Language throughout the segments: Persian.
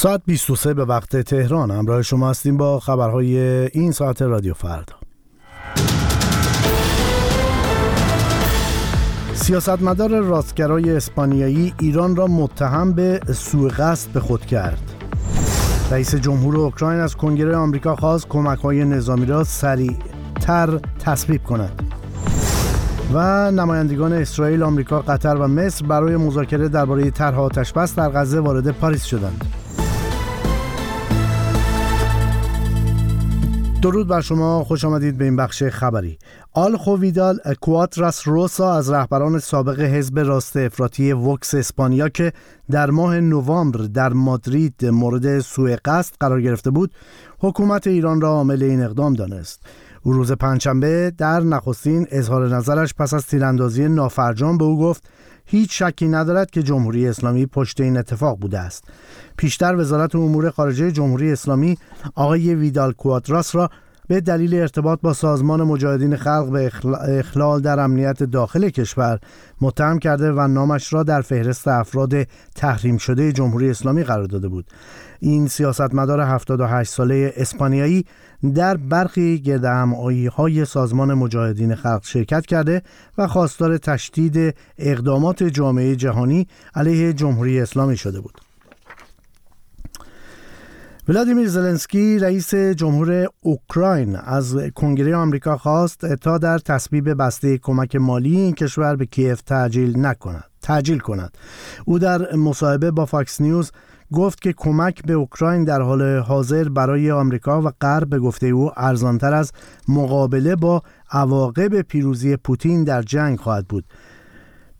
ساعت 23 به وقت تهران. همراه شما هستیم با خبرهای این ساعت رادیو فردا. سیاستمدار راستگرای اسپانیایی ایران را متهم به سوء قصد به خود کرد. رئیس جمهور اوکراین از کنگره آمریکا خواست کمک های نظامی را سریعتر تصویب کند. و نمایندگان اسرائیل، آمریکا، قطر و مصر برای مذاکره درباره طرح آتشبس در غزه وارد پاریس شدند. درود بر شما خوش آمدید به این بخش خبری. آل خوویدال کواتراس روسا از رهبران سابق حزب راست افراطی وکس اسپانیا که در ماه نوامبر در مادرید مورد سوء قصد قرار گرفته بود حکومت ایران را عامل این اقدام دانست. او روز پنجشنبه در نخستین اظهار نظرش پس از تیراندازی نافرجام به او گفت هیچ شکی ندارد که جمهوری اسلامی پشت این اتفاق بوده است. پیشتر وزارت امور خارجه جمهوری اسلامی آقای ویدال کوادراس را به دلیل ارتباط با سازمان مجاهدین خلق به اخلال در امنیت داخل کشور متهم کرده و نامش را در فهرست افراد تحریم شده جمهوری اسلامی قرار داده بود. این سیاستمدار 78 ساله اسپانیایی در برخی گردهمایی های سازمان مجاهدین خلق شرکت کرده و خواستار تشدید اقدامات جامعه جهانی علیه جمهوری اسلامی شده بود. ولادیمیر زلنسکی رئیس جمهور اوکراین از کنگره آمریکا خواست تا در تصویب بسته کمک مالی این کشور به کیف تعجیل نکند تعجیل کند. او در مصاحبه با فاکس نیوز گفت که کمک به اوکراین در حال حاضر برای آمریکا و غرب به گفته او ارزانتر از مقابله با عواقب پیروزی پوتین در جنگ خواهد بود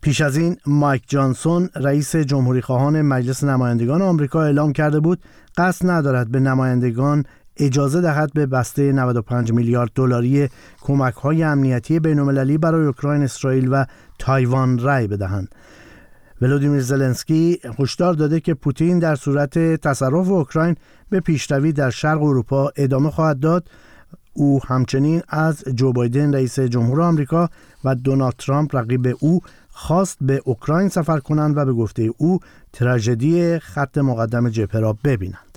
پیش از این مایک جانسون رئیس جمهوری خواهان مجلس نمایندگان آمریکا اعلام کرده بود قصد ندارد به نمایندگان اجازه دهد به بسته 95 میلیارد دلاری کمک های امنیتی بین برای اوکراین، اسرائیل و تایوان رأی بدهند. ولودیمیر زلنسکی هشدار داده که پوتین در صورت تصرف اوکراین به پیشروی در شرق اروپا ادامه خواهد داد. او همچنین از جو بایدن رئیس جمهور آمریکا و دونالد ترامپ رقیب او خواست به اوکراین سفر کنند و به گفته او تراژدی خط مقدم جبهه را ببینند.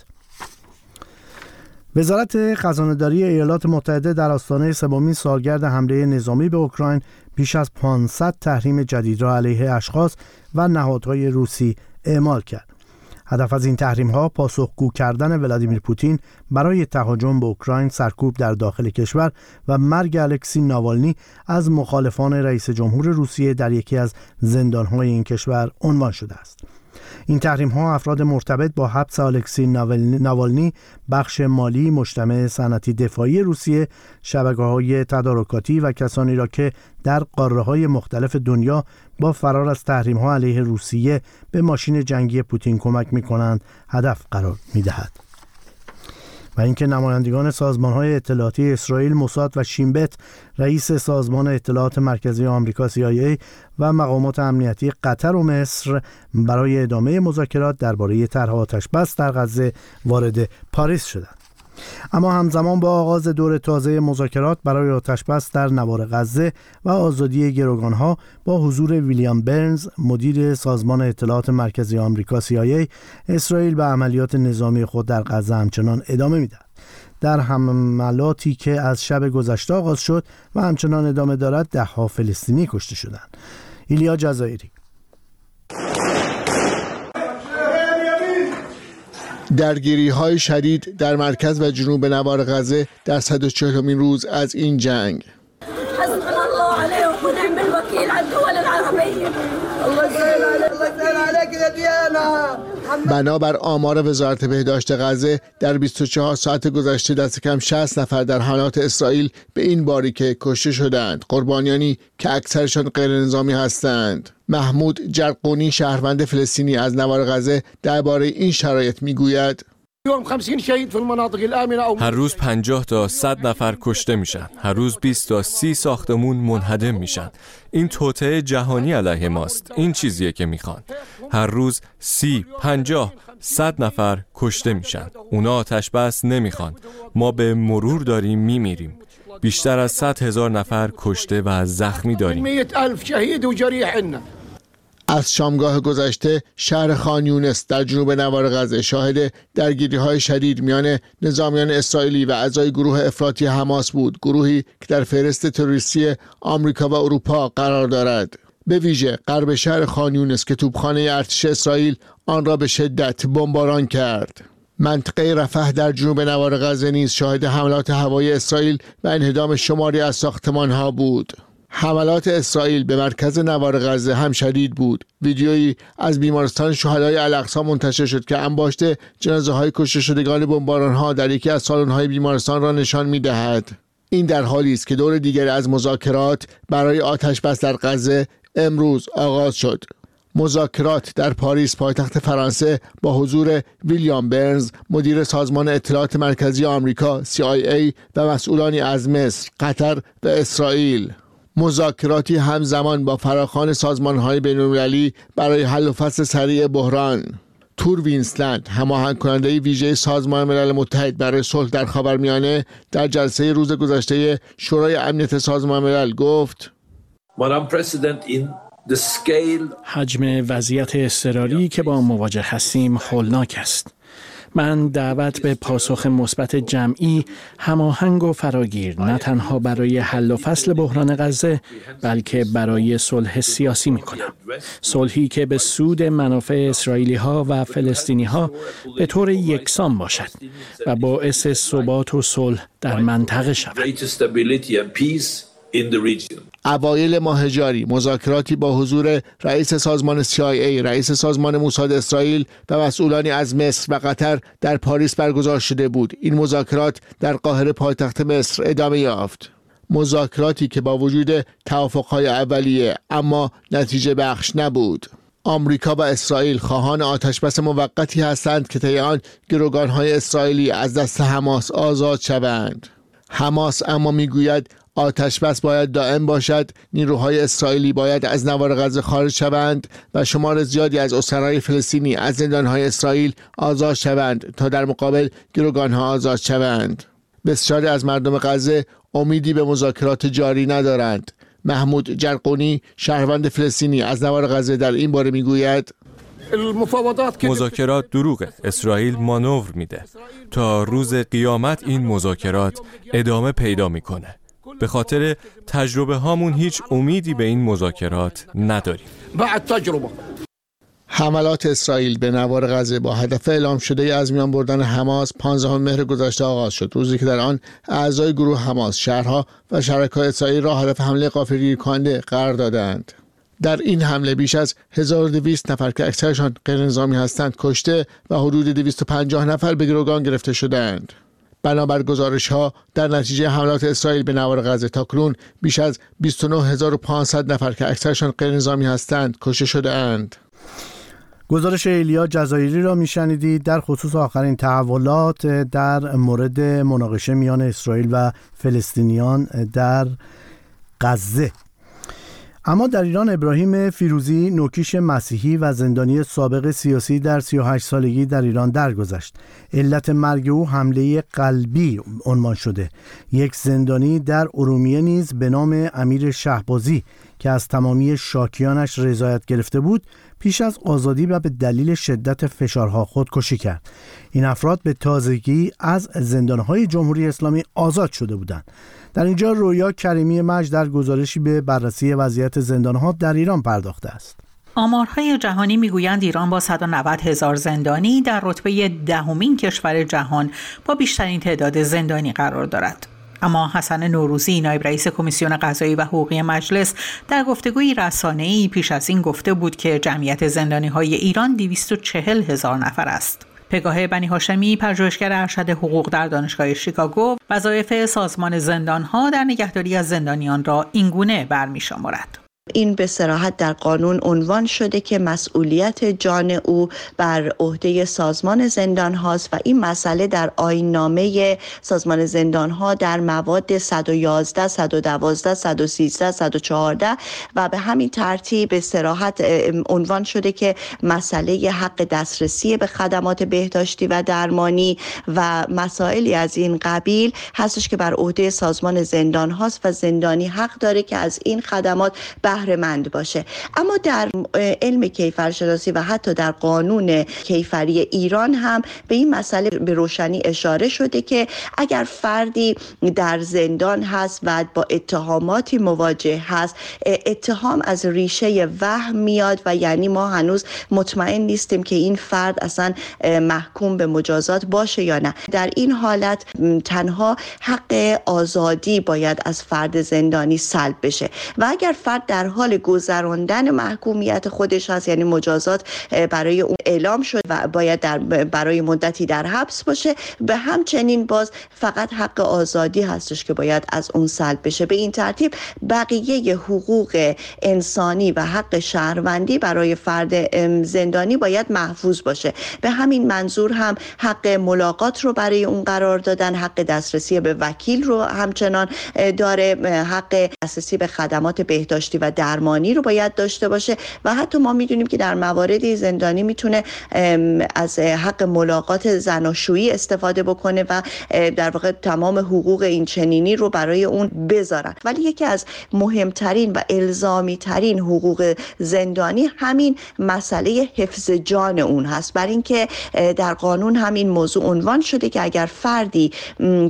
وزارت خزانهداری ایالات متحده در آستانه سومین سالگرد حمله نظامی به اوکراین بیش از 500 تحریم جدید را علیه اشخاص و نهادهای روسی اعمال کرد. هدف از این تحریم ها پاسخگو کردن ولادیمیر پوتین برای تهاجم به اوکراین سرکوب در داخل کشور و مرگ الکسی ناوالنی از مخالفان رئیس جمهور روسیه در یکی از زندانهای این کشور عنوان شده است. این تحریم ها افراد مرتبط با حبس الکسی ناوالنی بخش مالی مجتمع صنعتی دفاعی روسیه شبکه های تدارکاتی و کسانی را که در قاره های مختلف دنیا با فرار از تحریم ها علیه روسیه به ماشین جنگی پوتین کمک می کنند هدف قرار می دهد. و اینکه نمایندگان سازمان های اطلاعاتی اسرائیل موساد و شیمبت رئیس سازمان اطلاعات مرکزی آمریکا CIA و مقامات امنیتی قطر و مصر برای ادامه مذاکرات درباره طرح آتشبس در غزه وارد پاریس شدند. اما همزمان با آغاز دور تازه مذاکرات برای آتشبس در نوار غزه و آزادی گروگانها با حضور ویلیام برنز مدیر سازمان اطلاعات مرکزی آمریکا CIA اسرائیل به عملیات نظامی خود در غزه همچنان ادامه می‌دهد. در حملاتی که از شب گذشته آغاز شد و همچنان ادامه دارد دهها فلسطینی کشته شدند. ایلیا جزایری. درگیری های شدید در مرکز و جنوب نوار غزه در 140 روز از این جنگ. بنابر آمار وزارت بهداشت غزه در 24 ساعت گذشته دست کم 60 نفر در حملات اسرائیل به این باریکه کشته شدند. قربانیانی که اکثرشان غیر نظامی هستند. محمود جرقونی شهروند فلسطینی از نوار غزه درباره این شرایط می‌گوید. هر روز 50 تا 100 نفر کشته میشن. هر روز 20 تا 30 ساختمون منهدم میشن. این توطعه جهانی علیه ماست. این چیزیه که می‌خوان. هر روز 30 50 100 نفر کشته میشن. اونا آتش بس نمی‌خوان. ما به مرور داریم میمیریم. بیشتر از 100 هزار نفر کشته و زخمی داریم. از شامگاه گذشته شهر خانیونس در جنوب نوار غزه شاهد درگیری های شدید میان نظامیان اسرائیلی و اعضای گروه افراطی حماس بود گروهی که در فهرست تروریستی آمریکا و اروپا قرار دارد. به ویژه غرب شهر خانیونس که توپخانه ارتش اسرائیل آن را به شدت بمباران کرد. منطقه رفح در جنوب نوار غزه نیز شاهد حملات هوایی اسرائیل و انهدام شماری از ساختمان ها بود. حملات اسرائیل به مرکز نوار غزه هم شدید بود. ویدیویی از بیمارستان شهدای الاقصا منتشر شد که انباشت جنازه های کشته شدگان بمباران ها در یکی از سالن های بیمارستان را نشان می دهد. این در حالی است که دور دیگری از مذاکرات برای آتش بس در غزه امروز آغاز شد. مذاکرات در پاریس پایتخت فرانسه با حضور ویلیام برنز مدیر سازمان اطلاعات مرکزی آمریکا CIA و مسئولانی از مصر، قطر و اسرائیل. مذاکراتی همزمان با فراخان سازمان های بینالمللی برای حل و فصل سریع بحران. تور وینسلند هماهنگ کننده ویژه سازمان ملل متحد برای صلح در خاورمیانه در جلسه روز گذشته شورای امنیت سازمان ملل گفت حجم وضعیت اضطراری که با مواجه هستیم هولناک است. من دعوت به پاسخ مثبت جمعی هماهنگ و فراگیر نه تنها برای حل و فصل بحران غزه بلکه برای صلح سیاسی می کنم صلحی که به سود منافع اسرائیلی ها و فلسطینی ها به طور یکسان باشد و باعث ثبات و صلح در منطقه شود. اوایل ماه جاری مذاکراتی با حضور رئیس سازمان CIA، رئیس سازمان موساد اسرائیل و مسئولانی از مصر و قطر در پاریس برگزار شده بود. این مذاکرات در قاهره پایتخت مصر ادامه یافت. مذاکراتی که با وجود توافقهای اولیه اما نتیجه بخش نبود. آمریکا و اسرائیل خواهان آتشبس موقتی هستند که طی آن گروگانهای اسرائیلی از دست حماس آزاد شوند. حماس اما می‌گوید آتش بس باید دائم باشد. نیروهای اسرائیلی باید از نوار غزه خارج شوند و شمار زیادی از اسرای فلسطینی از زندانهای اسرائیل آزاد شوند تا در مقابل گروگانها آزاد شوند. بسیاری از مردم غزه امیدی به مذاکرات جاری ندارند. محمود جرقونی شهروند فلسطینی از نوار غزه در این باره می‌گوید مذاکرات دروغه اسرائیل مانور میده. تا روز قیامت این مذاکرات ادامه پیدا می‌کنه به خاطر تجربه هامون هیچ امیدی به این مذاکرات نداریم. بعد تجربه. حملات اسرائیل به نوار غزه با هدف اعلام شده از میان بردن حماس 15 مهر گذشته آغاز شد. روزی که در آن اعضای گروه حماس شهرها و شرکای اسرائیل را هدف حمله قافلگیر کننده قرار دادند. در این حمله بیش از 1200 نفر که اکثرشان غیرنظامی هستند کشته و حدود 250 نفر به گروگان گرفته شدند. بنابر گزارش ها در نتیجه حملات اسرائیل به نوار غزه تاکنون بیش از 29500 نفر که اکثرشان غیر نظامی هستند کشته شده اند. گزارش ایلیا جزایری را میشنیدید در خصوص آخرین تحولات در مورد مناقشه میان اسرائیل و فلسطینیان در غزه اما در ایران ابراهیم فیروزی نوکیش مسیحی و زندانی سابق سیاسی در 38 سالگی در ایران درگذشت. علت مرگ او حمله قلبی عنوان شده. یک زندانی در ارومیه نیز به نام امیر شهبازی که از تمامی شاکیانش رضایت گرفته بود پیش از آزادی و به دلیل شدت فشارها خودکشی کرد. این افراد به تازگی از زندانهای جمهوری اسلامی آزاد شده بودند. در اینجا رویا کریمی مج در گزارشی به بررسی وضعیت زندانها در ایران پرداخته است آمارهای جهانی می‌گویند ایران با 190 هزار زندانی در رتبه دهمین کشور جهان با بیشترین تعداد زندانی قرار دارد. اما حسن نوروزی نایب رئیس کمیسیون قضایی و حقوقی مجلس در گفتگوی ای پیش از این گفته بود که جمعیت زندانی های ایران 240 هزار نفر است. پگاه بنی هاشمی پژوهشگر ارشد حقوق در دانشگاه شیکاگو وظایف سازمان زندانها در نگهداری از زندانیان را اینگونه برمیشمارد. این به سراحت در قانون عنوان شده که مسئولیت جان او بر عهده سازمان زندان هاست و این مسئله در آینامه سازمان زندان ها در مواد 111 112 113 114 و به همین ترتیب به سراحت عنوان شده که مسئله حق دسترسی به خدمات بهداشتی و درمانی و مسائلی از این قبیل هستش که بر عهده سازمان زندان هاست و زندانی حق داره که از این خدمات بهرهمند باشه. اما در علم کیفرشناسی و حتی در قانون کیفری ایران هم به این مسئله به روشنی اشاره شده که اگر فردی در زندان هست و با اتهاماتی مواجه هست اتهام از ریشه وهم میاد و یعنی ما هنوز مطمئن نیستیم که این فرد اصلا محکوم به مجازات باشه یا نه. در این حالت تنها حق آزادی باید از فرد زندانی سلب بشه. و اگر فرد در حال گذراندن محکومیت خودش هست یعنی مجازات برای اون اعلام شد و باید در برای مدتی در حبس باشه. به همچنین باز فقط حق آزادی هستش که باید از اون سلب بشه. به این ترتیب بقیه حقوق انسانی و حق شهروندی برای فرد زندانی باید محفوظ باشه. به همین منظور هم حق ملاقات رو برای اون قرار دادن حق دسترسی به وکیل رو همچنان داره حق دسترسی به خدمات بهداشتی و درمانی رو باید داشته باشه و حتی ما می‌دونیم که در مواردی زندانی می‌تونه از حق ملاقات زناشویی استفاده بکنه و در واقع تمام حقوق این چنینی رو برای اون بذارن ولی یکی از مهمترین و الزامی ترین حقوق زندانی همین مسئله حفظ جان اون هست. بر اینکه در قانون همین موضوع عنوان شده که اگر فردی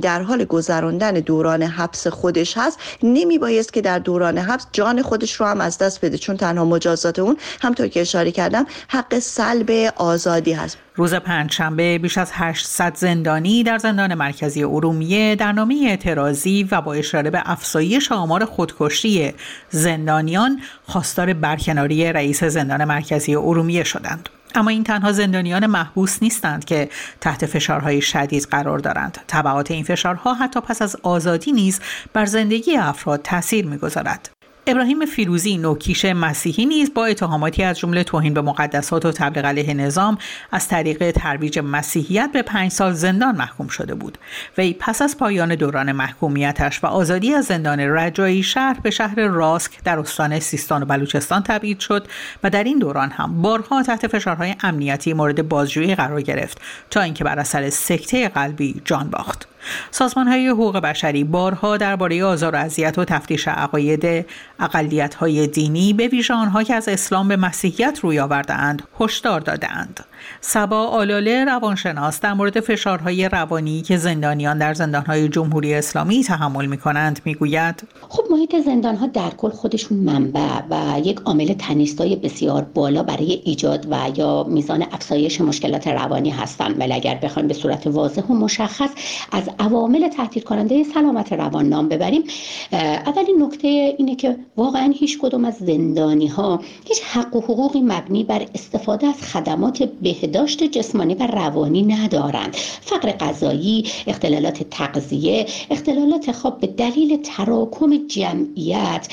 در حال گذراندن دوران حبس خودش هست نمی بایست که در دوران حبس جان خودش رو هم از دست بده چون تنها مجازات اون همطور که اشاره کردم حق سلب آزادی هست. روز پنجشنبه بیش از 800 زندانی در زندان مرکزی ارومیه در نامه اعتراضی و با اشاره به افزایش آمار خودکشی زندانیان خواستار برکناری رئیس زندان مرکزی ارومیه شدند. اما این تنها زندانیان محبوس نیستند که تحت فشارهای شدید قرار دارند. تبعات این فشارها حتی پس از آزادی نیز بر زندگی افراد تاثیر می‌گذارد. ابراهیم فیروزی نوکیش مسیحی نیز با اتهاماتی از جمله توهین به مقدسات و تبلیغ علیه نظام از طریق ترویج مسیحیت به پنج سال زندان محکوم شده بود. وی پس از پایان دوران محکومیتش و آزادی از زندان رجایی شهر به شهر راسک در استان سیستان و بلوچستان تبعید شد و در این دوران هم بارها تحت فشارهای امنیتی مورد بازجویی قرار گرفت تا اینکه بر اثر سکته قلبی جان باخت. سازمان های حقوق بشری بارها درباره آزار و اذیت و تفتیش عقاید اقلیت های دینی به ویژه آنها که از اسلام به مسیحیت روی آوردهاند هشدار دادهاند. سبا آلاله روانشناس در مورد فشارهای روانی که زندانیان در زندانهای جمهوری اسلامی تحمل می کنند می گوید خب محیط زندانها در کل خودشون منبع و یک عامل تنیستای بسیار بالا برای ایجاد و یا میزان افزایش مشکلات روانی هستند. ولی اگر بخوایم به صورت واضح و مشخص از عوامل تحتیل کننده سلامت روان نام ببریم اولین نکته اینه که واقعا هیچ کدوم از زندانی ها هیچ حق و حقوقی مبنی بر استفاده از خدمات بهداشت جسمانی و روانی ندارند. فقر غذایی اختلالات تغذیه اختلالات خواب به دلیل تراکم جمعیت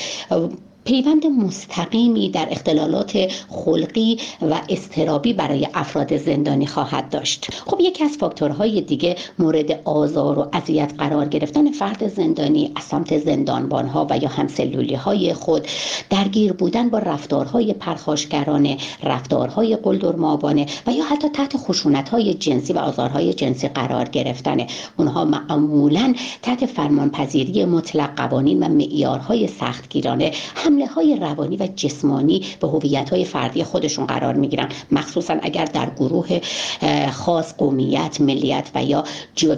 پیوند مستقیمی در اختلالات خلقی و استرابی برای افراد زندانی خواهد داشت. خب یکی از فاکتورهای دیگه مورد آزار و اذیت قرار گرفتن فرد زندانی از سمت زندانبانها و یا همسلولی های خود. درگیر بودن با رفتارهای پرخاشگرانه رفتارهای قلدرمابانه و یا حتی تحت خشونت های جنسی و آزارهای جنسی قرار گرفتن اونها معمولا تحت فرمانپذیری مطلق قوانین و معیارهای سختگیرانه هم حمله های روانی و جسمانی به هویت های فردی خودشون قرار می گیرن مخصوصا اگر در گروه خاص قومیت ملیت و یا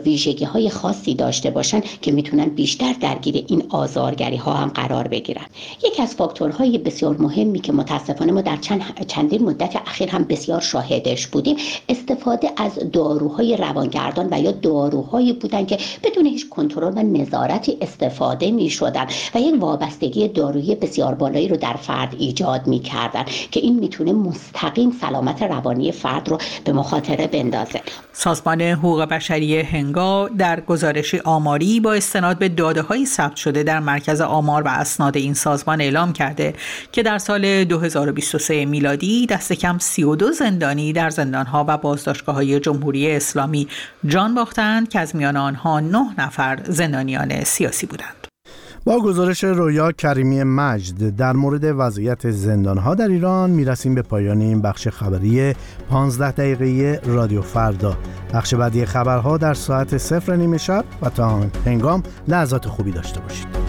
ویژگی های خاصی داشته باشن که می‌تونن بیشتر درگیر این آزارگری ها هم قرار بگیرن. یکی از فاکتورهای بسیار مهمی که متاسفانه ما در چند چندین مدت اخیر هم بسیار شاهدش بودیم استفاده از داروهای روانگردان و یا داروهایی بودن که بدون هیچ کنترل و نظارتی استفاده می شدن و یک وابستگی دارویی بسیار بسیار بالایی رو در فرد ایجاد می‌کردن که این می‌تونه مستقیم سلامت روانی فرد رو به مخاطره بندازه سازمان حقوق بشری هنگا در گزارشی آماری با استناد به داده های ثبت شده در مرکز آمار و اسناد این سازمان اعلام کرده که در سال 2023 میلادی دست کم 32 زندانی در زندانها و بازداشتگاه های جمهوری اسلامی جان باختند که از میان آنها 9 نفر زندانیان سیاسی بودند. با گزارش رویا کریمی مجد در مورد وضعیت زندانها در ایران می‌رسیم به پایان این بخش خبری 15 دقیقه رادیو فردا. بخش بعدی خبرها در ساعت صفر نیمه شب و تا هنگام لحظات خوبی داشته باشید.